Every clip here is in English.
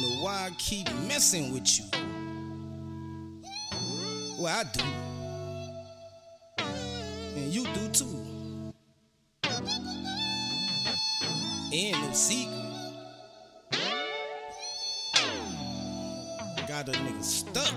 wonder why I keep messing with you. Well, I do. And you do too. Ain't no secret. Got a nigga stuck.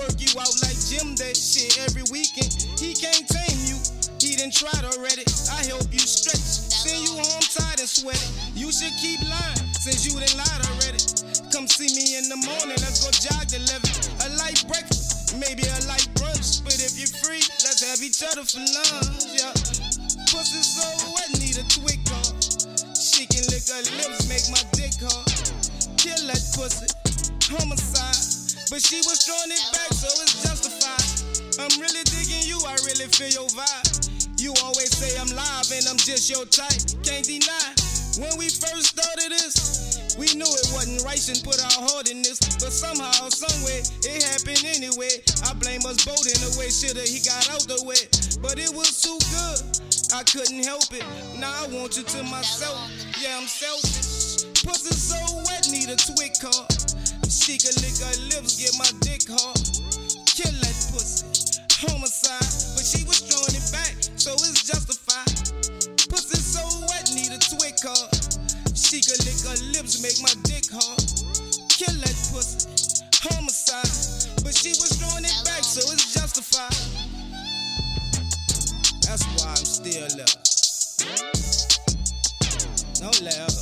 Work you out like gym that shit every weekend. He can't tame you, he done tried already. I help you stretch, send you home tired and sweaty. You should keep lying, since you done lied already. Come see me in the morning, let's go jog the 11. A light breakfast, maybe a light brunch. But if you're free, let's have each other for lunch. Yeah. Pussy so wet, need a twig. She can lick her lips, make my dick hard. Kill that pussy, homicide. But she was throwing it back, so it's justified. I'm really digging you, I really feel your vibe. You always say I'm live and I'm just your type. Can't deny. When we first started this, we knew it wasn't right and put our heart in this. But somehow, somewhere, it happened anyway. I blame us both in the way, shoulda he got out the way. But it was too good, I couldn't help it. Now I want you to myself. Yeah, I'm selfish. Pussy so wet, need a twig. She can lick her lips, get my dick hard. Kill that pussy, homicide. But she was throwing it back, so it's justified. Pussy so wet, need a twig. She could lick her lips, make my dick hard. Kill that pussy, homicide. But she was throwing it back, so it's justified. That's why I'm still up. Don't laugh.